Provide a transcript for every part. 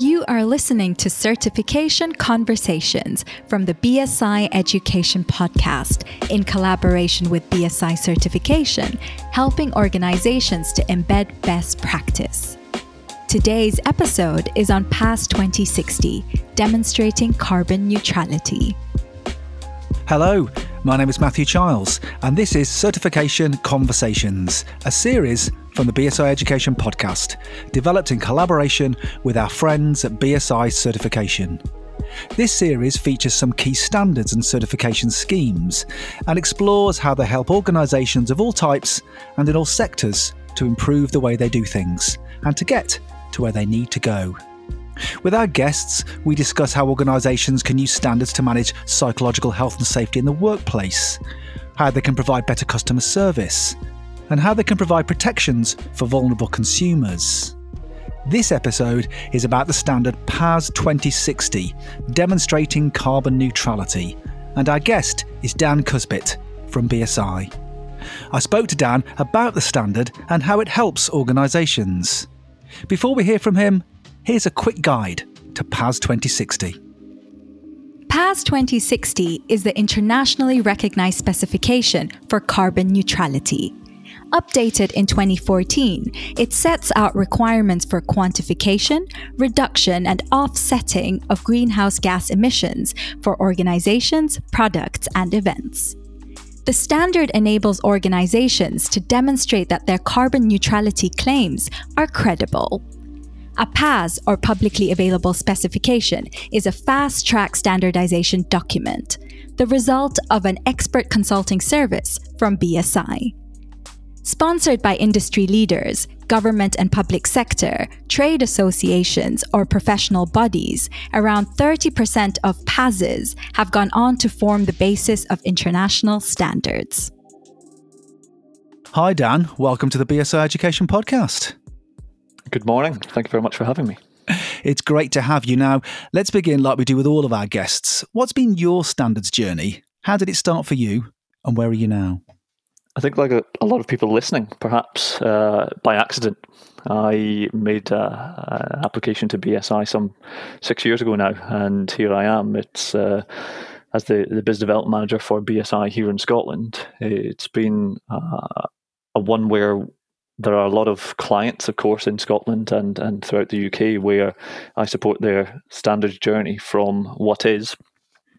You are listening to Certification Conversations from the BSI Education Podcast in collaboration with BSI Certification, helping organizations to embed best practice. Today's episode is on PAS 2060, demonstrating carbon neutrality. Hello, my name is Matthew Childs, and this is Certification Conversations, a series from the BSI Education Podcast, developed in collaboration with our friends at BSI Certification. This series features some key standards and certification schemes and explores how they help organisations of all types and in all sectors to improve the way they do things and to get to where they need to go. With our guests, we discuss how organisations can use standards to manage psychological health and safety in the workplace, how they can provide better customer service, and how they can provide protections for vulnerable consumers. This episode is about the standard PAS 2060, demonstrating carbon neutrality, and our guest is Dan Cusbit from BSI. I spoke to Dan about the standard and how it helps organisations. Before we hear from him, here's a quick guide to PAS 2060. PAS 2060 is the internationally recognized specification for carbon neutrality. Updated in 2014, it sets out requirements for quantification, reduction, and offsetting of greenhouse gas emissions for organizations, products, and events. The standard enables organizations to demonstrate that their carbon neutrality claims are credible. A PAS, or publicly available specification, is a fast track standardization document, the result of an expert consulting service from BSI. Sponsored by industry leaders, government and public sector, trade associations, or professional bodies, around 30% of PASs have gone on to form the basis of international standards. Hi, Dan. Welcome to the BSI Education Podcast. Good morning. Thank you very much for having me. It's great to have you. Now, let's begin like we do with all of our guests. What's been your standards journey? How did it start for you? And where are you now? I think, like a, a lot of people listening, perhaps uh, by accident, I made uh, an application to BSI some six years ago now, and here I am. It's uh, as the, the business development manager for BSI here in Scotland. It's been uh, a one where there are a lot of clients, of course, in Scotland and, and throughout the UK where I support their standards journey from what is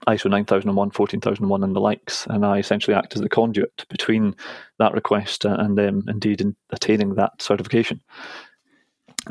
ISO 9001, 14001, and the likes. And I essentially act as the conduit between that request and them indeed in attaining that certification.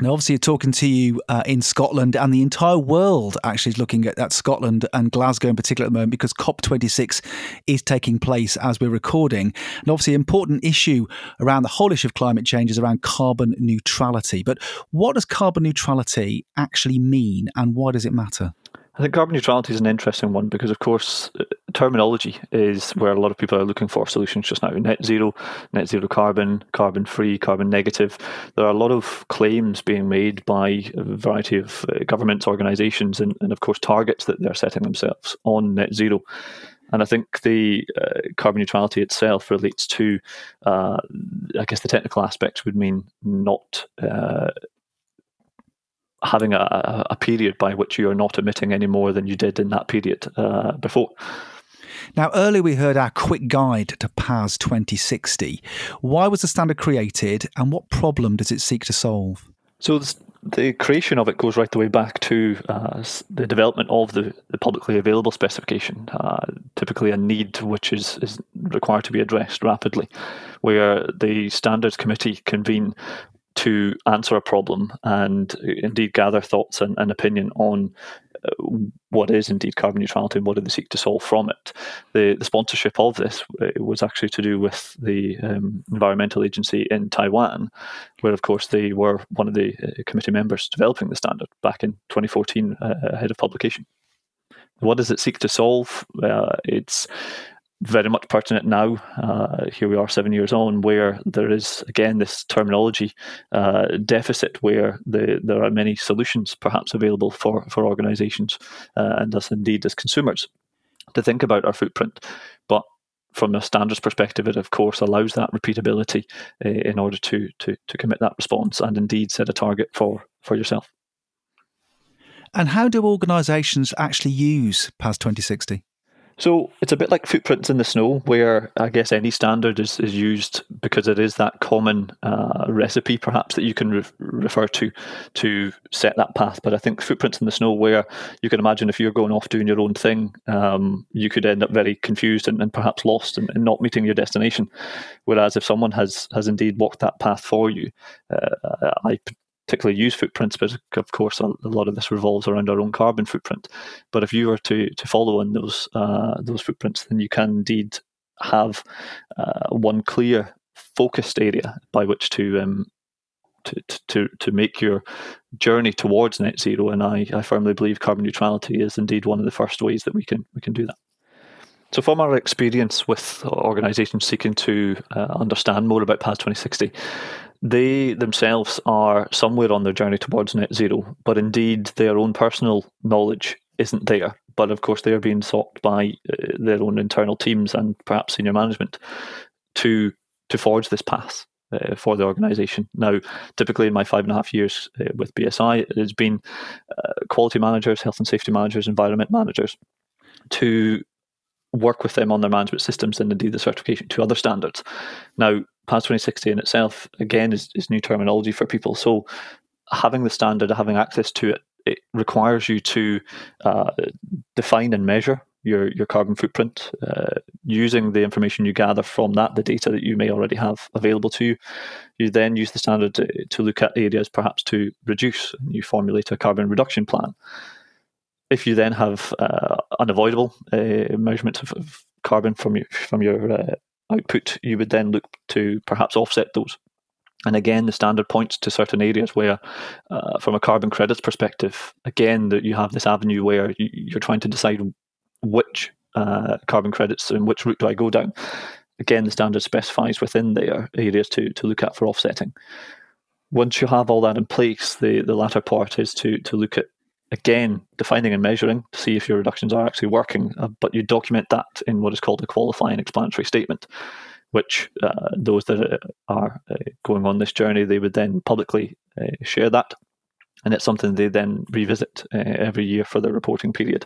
Now, obviously, talking to you uh, in Scotland, and the entire world actually is looking at, at Scotland and Glasgow in particular at the moment because COP26 is taking place as we're recording. And obviously, an important issue around the whole issue of climate change is around carbon neutrality. But what does carbon neutrality actually mean, and why does it matter? I think carbon neutrality is an interesting one because, of course, terminology is where a lot of people are looking for solutions just now. Net zero, net zero carbon, carbon free, carbon negative. There are a lot of claims being made by a variety of uh, governments, organisations, and, and, of course, targets that they're setting themselves on net zero. And I think the uh, carbon neutrality itself relates to, uh, I guess, the technical aspects would mean not uh, having a, a period by which you are not emitting any more than you did in that period uh, before. Now, earlier we heard our quick guide to PAS 2060. Why was the standard created and what problem does it seek to solve? So, the creation of it goes right the way back to uh, the development of the, the publicly available specification, uh, typically a need which is, is required to be addressed rapidly, where the standards committee convene to answer a problem and indeed gather thoughts and, and opinion on what is indeed carbon neutrality and what do they seek to solve from it. The, the sponsorship of this uh, was actually to do with the um, environmental agency in Taiwan, where of course they were one of the uh, committee members developing the standard back in 2014 uh, ahead of publication. What does it seek to solve? Uh, it's very much pertinent now. Uh, here we are, seven years on, where there is again this terminology uh, deficit, where the, there are many solutions perhaps available for for organisations uh, and us indeed as consumers to think about our footprint, but. From a standards perspective, it of course allows that repeatability uh, in order to, to to commit that response and indeed set a target for for yourself. And how do organisations actually use PAS 2060? So it's a bit like footprints in the snow, where I guess any standard is, is used because it is that common uh, recipe, perhaps, that you can re- refer to to set that path. But I think footprints in the snow, where you can imagine if you're going off doing your own thing, um, you could end up very confused and, and perhaps lost and, and, not meeting your destination. Whereas if someone has has indeed walked that path for you, uh, I particularly use footprints, but of course, a, lot of this revolves around our own carbon footprint. But if you were to to follow in those uh, those footprints, then you can indeed have uh, one clear focused area by which to um, to, to, to make your journey towards net zero. And I, I firmly believe carbon neutrality is indeed one of the first ways that we can we can do that. So, from our experience with organisations seeking to uh, understand more about PAS 2060, they themselves are somewhere on their journey towards net zero, but indeed their own personal knowledge isn't there. But of course, they are being sought by uh, their own internal teams and perhaps senior management to to forge this path. Uh, for the organisation. Now, typically in my five and a half years uh, with BSI, it has been uh, quality managers, health and safety managers, environment managers to work with them on their management systems and indeed the certification to other standards. Now, PAS 2060 in itself, again, is, is new terminology for people. So having the standard, having access to it, it requires you to uh, define and measure your, your carbon footprint uh, using the information you gather from that, the data that you may already have available to you. You then use the standard to, to look at areas perhaps to reduce, and you formulate a carbon reduction plan if you then have uh, unavoidable uh, measurements of, of, carbon from your from your uh, output, you would then look to perhaps offset those. And again, the standard points to certain areas where, uh, from a carbon credits perspective, again that you have this avenue where you, are trying to decide which uh, carbon credits and which route do I go down. Again, the standard specifies within there areas to to look at for offsetting once you have all that in place, the, the latter part is to to look at again defining and measuring to see if your reductions are actually working, uh, but you document that in what is called a qualifying explanatory statement, which uh, those that uh, are uh, going on this journey they would then publicly uh, share that, and it's something they then revisit uh, every year for the reporting period.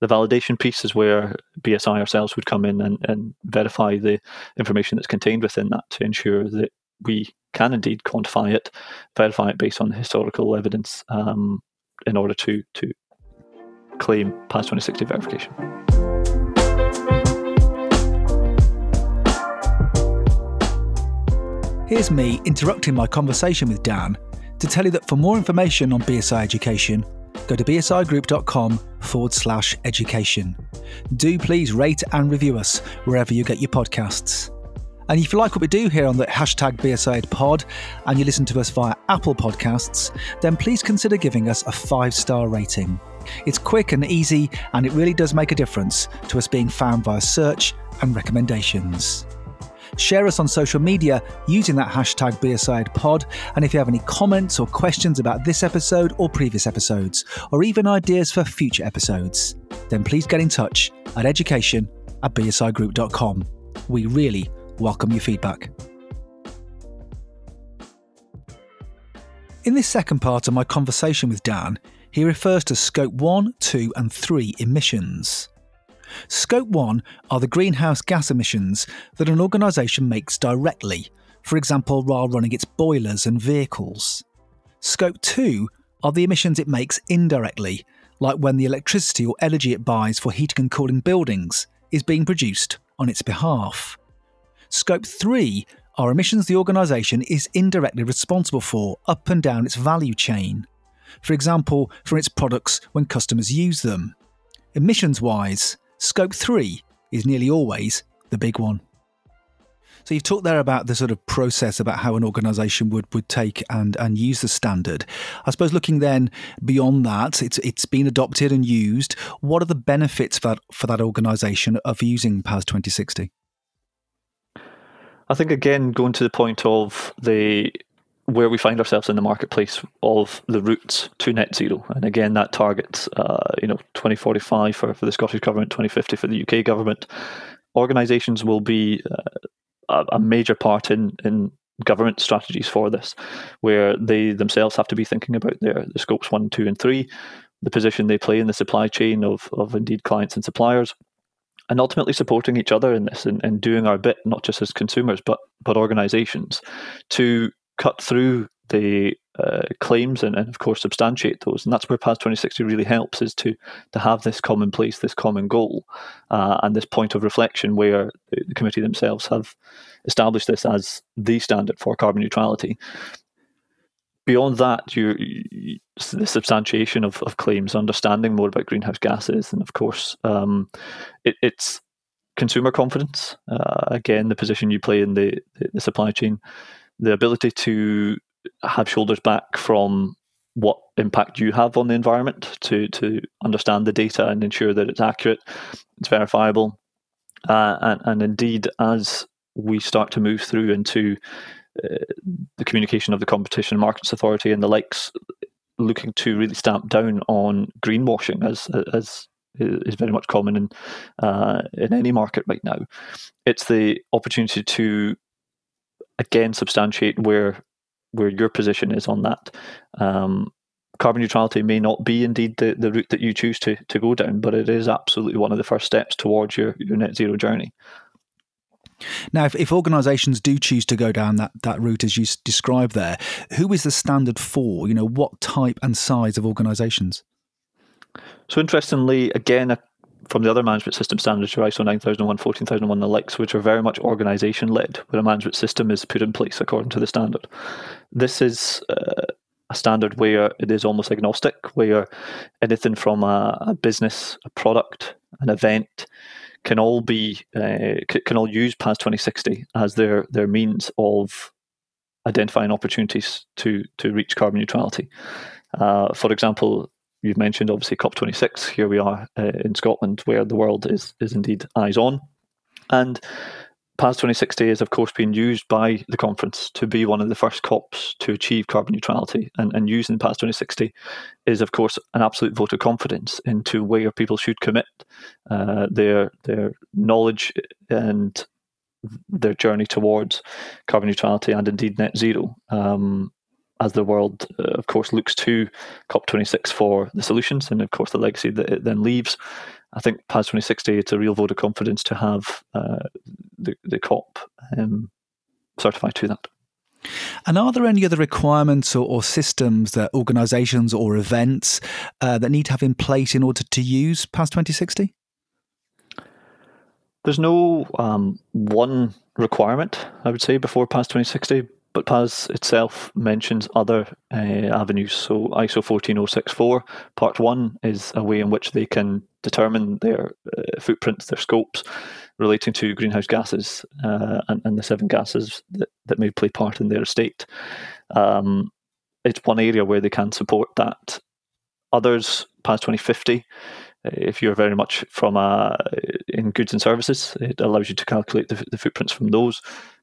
The validation piece is where BSI ourselves would come in and, and verify the information that's contained within that to ensure that we can indeed quantify it, verify it based on historical evidence, um, in order to to claim PAS 2060 verification. Here's me interrupting my conversation with Dan to tell you that for more information on BSI education, go to bsigroup.com forward slash education. Do please rate and review us wherever you get your podcasts. And if you like what we do here on the hashtag BSI pod and you listen to us via Apple Podcasts, then please consider giving us a five star rating. It's quick and easy, and it really does make a difference to us being found via search and recommendations. Share us on social media using that hashtag BSIPod. And if you have any comments or questions about this episode or previous episodes, or even ideas for future episodes, then please get in touch at education at bsigroup.com. We really welcome your feedback. In this second part of my conversation with Dan, he refers to Scope 1, 2, and 3 emissions. Scope 1 are the greenhouse gas emissions that an organisation makes directly, for example, while running its boilers and vehicles. Scope 2 are the emissions it makes indirectly, like when the electricity or energy it buys for heating and cooling buildings is being produced on its behalf. Scope 3 are emissions the organisation is indirectly responsible for up and down its value chain. For example, for its products when customers use them. Emissions wise, Scope 3 is nearly always the big one. So you've talked there about the sort of process about how an organisation would, would take and, and use the standard. I suppose looking then beyond that, it's it's been adopted and used. What are the benefits for that for that organisation of using PAS 2060? I think again going to the point of the where we find ourselves in the marketplace of the routes to net zero, and again that targets uh, you know 2045 for, for the Scottish government, 2050 for the UK government. Organisations will be uh, a, a major part in in government strategies for this, where they themselves have to be thinking about their the scopes one, two, and three, the position they play in the supply chain of, of indeed clients and suppliers, and ultimately supporting each other in this and, and doing our bit, not just as consumers, but but organizations, to cut through the uh, claims and, and, of course substantiate those. And that's where PAS 2060 really helps is to to have this common place this common goal uh, and this point of reflection where the committee themselves have established this as the standard for carbon neutrality beyond that you, you the substantiation of, of claims understanding more about greenhouse gases and of course um, it, it's consumer confidence uh, again the position you play in the, the supply chain the ability to have shoulders back from what impact you have on the environment to to understand the data and ensure that it's accurate, it's verifiable, uh, and and indeed as we start to move through into the communication of the Competition Markets Authority and the likes, looking to really stamp down on greenwashing as as is very much common in uh, in any market right now. It's the opportunity to again substantiate where where your position is on that. Um, carbon neutrality may not be indeed the, the route that you choose to, to go down, but it is absolutely one of the first steps towards your, your net zero journey. Now, if, if organisations do choose to go down that, that route as you described there, who is the standard for? You know, what type and size of organisations? So, interestingly, again, from the other management system standards, your ISO 9001, 14001, and the likes, which are very much organization led, where a management system is put in place according to the standard. This is uh, a standard where it is almost agnostic, where anything from a, a business, a product, an event can all be uh, can all use PAS 2060 as their their means of identifying opportunities to to reach carbon neutrality. Uh, for example, you've mentioned obviously COP26. Here we are uh, in Scotland, where the world is is indeed eyes on, and PAS 2060 is of course being used by the conference to be one of the first COPs to achieve carbon neutrality, and and using PAS 2060 is of course an absolute vote of confidence into where people should commit uh, their their knowledge and their journey towards carbon neutrality and indeed net zero. Um, as the world, uh, of course, looks to COP26 for the solutions and, of course, the legacy that it then leaves. I think PAS 2060, it's a real vote of confidence to have uh, the, the COP um, certified to that. And are there any other requirements or, or systems that organisations or events uh, that need to have in place in order to use PAS 2060? There's no um, one requirement, I would say, before PAS 2060, but PAS itself mentions other uh, avenues. So ISO 14064 Part 1 is a way in which they can determine their uh, footprints, their scopes relating to greenhouse gases uh, and, and, the seven gases that, that may play part in their estate. Um, it's one area where they can support that. Others, PAS 2050, uh, if you're very much from a, in goods and services, it allows you to calculate the, the footprints from those.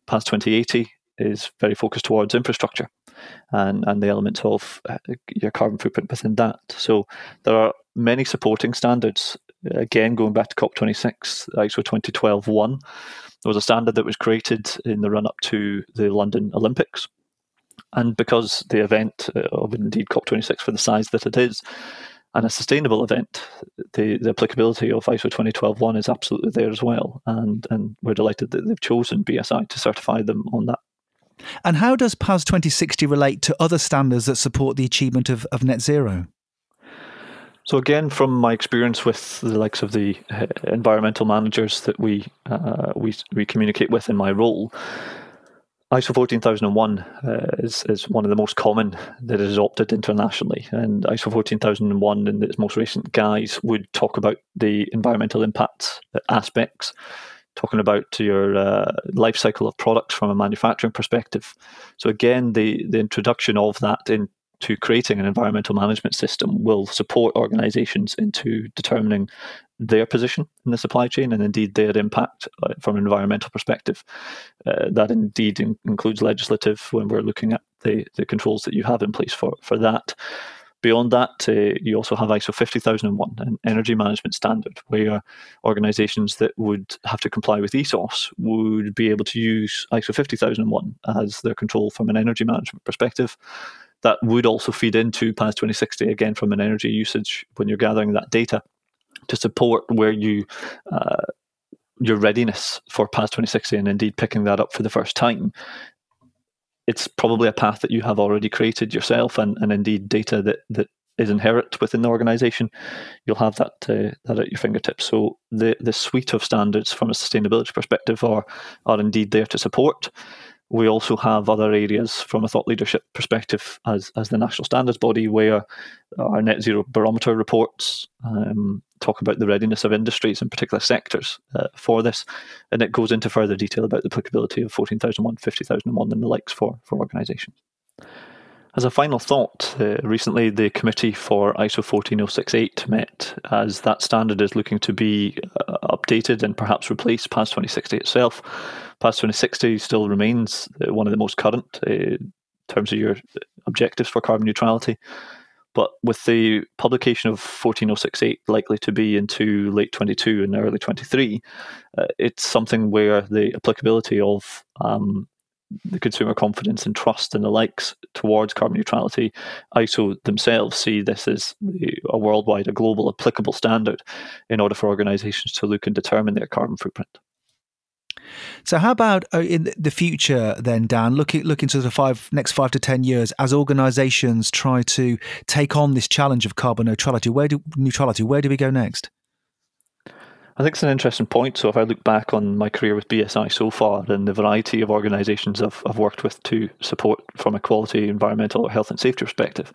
PAS 2080 is very focused towards infrastructure and, and the elements of uh, your carbon footprint within that. So there are many supporting standards. Again, going back to COP26, ISO 20121, there was a standard that was created in the run up to the London Olympics. And because the event uh, of indeed COP26 for the size that it is, and a sustainable event, the, the applicability of ISO 20121 is absolutely there as well. And, and we're delighted that they've chosen BSI to certify them on that and how does PAS 2060 relate to other standards that support the achievement of, of net zero? So again, from my experience with the likes of the uh, environmental managers that we uh, we we communicate with in my role, ISO 14001 uh, is is one of the most common that is adopted internationally, and ISO 14001 in its most recent guise would talk about the environmental impact aspects talking about your uh, life cycle of products from a manufacturing perspective. So again, the the introduction of that into creating an environmental management system will support organizations into determining their position in the supply chain and indeed their impact uh, from an environmental perspective. Uh, that indeed in- includes legislative when we're looking at the, the controls that you have in place for, for that. Beyond that, uh, you also have ISO 50001, an energy management standard, where organizations that would have to comply with ESOS would be able to use ISO 50001 as their control from an energy management perspective. That would also feed into PAS 2060 again from an energy usage when you're gathering that data to support where you uh, your readiness for PAS 2060 and indeed picking that up for the first time. It's probably a path that you have already created yourself, and, and indeed data that, that is inherent within the organization, you'll have that uh, that at your fingertips. So the the suite of standards from a sustainability perspective are are indeed there to support. We also have other areas from a thought leadership perspective as, as the national standards body where our net zero barometer reports um, talk about the readiness of industries in particular sectors uh, for this. And it goes into further detail about the applicability of 14,001, 50,001 and the likes for, for organisations. As a final thought, uh, recently the committee for ISO 14068 met as that standard is looking to be uh, updated and perhaps replace PAS 2060 itself. PAS 2060 still remains uh, one of the most current uh, in terms of your objectives for carbon neutrality. But with the publication of 14068 likely to be into late 22 and early 23, uh, it's something where the applicability of um, the consumer confidence and trust and the likes towards carbon neutrality, ISO themselves see this as a worldwide, a global applicable standard in order for organizations to look and determine their carbon footprint. So, how about uh, in the future then, Dan? Looking looking to the five next five to ten years, as organisations try to take on this challenge of carbon neutrality, where do neutrality? Where do we go next? I think it's an interesting point. So, if I look back on my career with BSI so far and the variety of organisations I've, I've worked with to support from a quality, environmental, or health and safety perspective,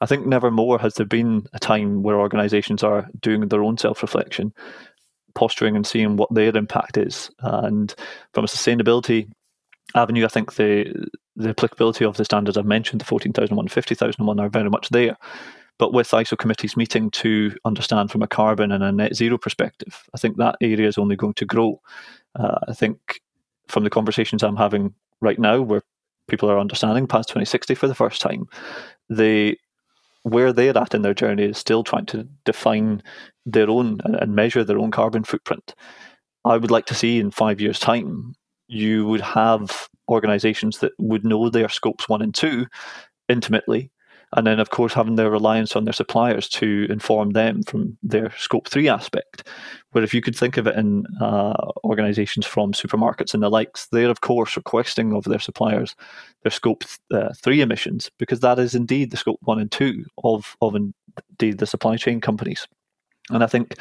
I think never more has there been a time where organisations are doing their own self reflection, posturing and seeing what their impact is. And from a sustainability avenue, I think the the applicability of the standards I've mentioned, the 14,001, 50,001, are very much there. But with ISO committees meeting to understand from a carbon and a net zero perspective, I think that area is only going to grow. Uh, I think from the conversations I'm having right now, where people are understanding PAS 2060 for the first time, they where they're at in their journey is still trying to define their own and measure their own carbon footprint. I would like to see in five years' time, you would have organizations that would know their scopes one and two intimately and then of course having their reliance on their suppliers to inform them from their scope 3 aspect. Where if you could think of it in uh, organizations from supermarkets and the likes they're of course requesting of their suppliers their scope uh, 3 emissions because that is indeed the scope 1 and 2 of, of indeed the supply chain companies. And i think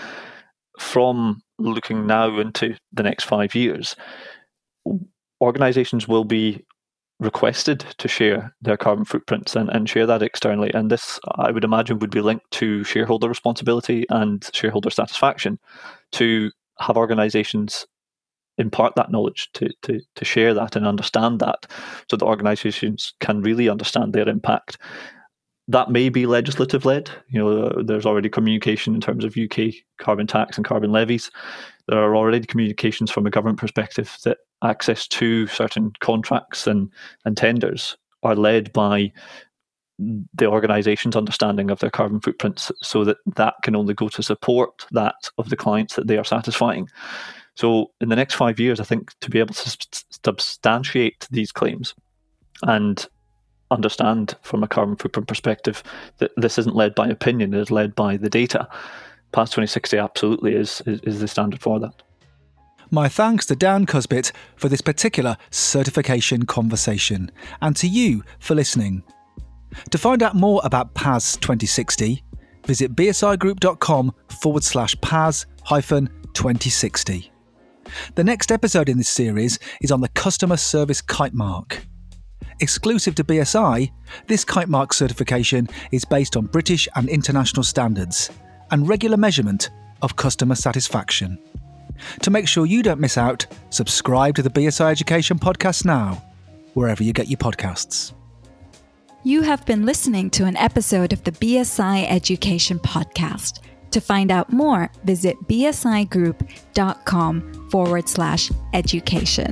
from looking now into the next five years organizations will be requested to share their carbon footprints and, and share that externally. And this, I would imagine, would be linked to shareholder responsibility and shareholder satisfaction to have organizations impart that knowledge to, to, to share that and understand that so that organizations can really understand their impact. That may be legislative led. You know, uh, there's already communication in terms of UK carbon tax and carbon levies. There are already communications from a government perspective that access to certain contracts and, and tenders are led by the organization's understanding of their carbon footprints so that that can only go to support that of the clients that they are satisfying. So, in the next five years, I think to be able to substantiate these claims and understand from a carbon footprint perspective that this isn't led by opinion, it is led by the data. PAS 2060 absolutely is, is, is the standard for that. My thanks to Dan Cusbit for this particular certification conversation, and to you for listening. To find out more about PAS 2060, visit bsigroup.com forward slash PAS hyphen 2060. The next episode in this series is on the Customer Service Kitemark. Exclusive to BSI, this Kitemark certification is based on British and international standards and regular measurement of customer satisfaction. To make sure you don't miss out, subscribe to the BSI Education Podcast now, wherever you get your podcasts. You have been listening to an episode of the BSI Education Podcast. To find out more, visit bsigroup.com forward slash education.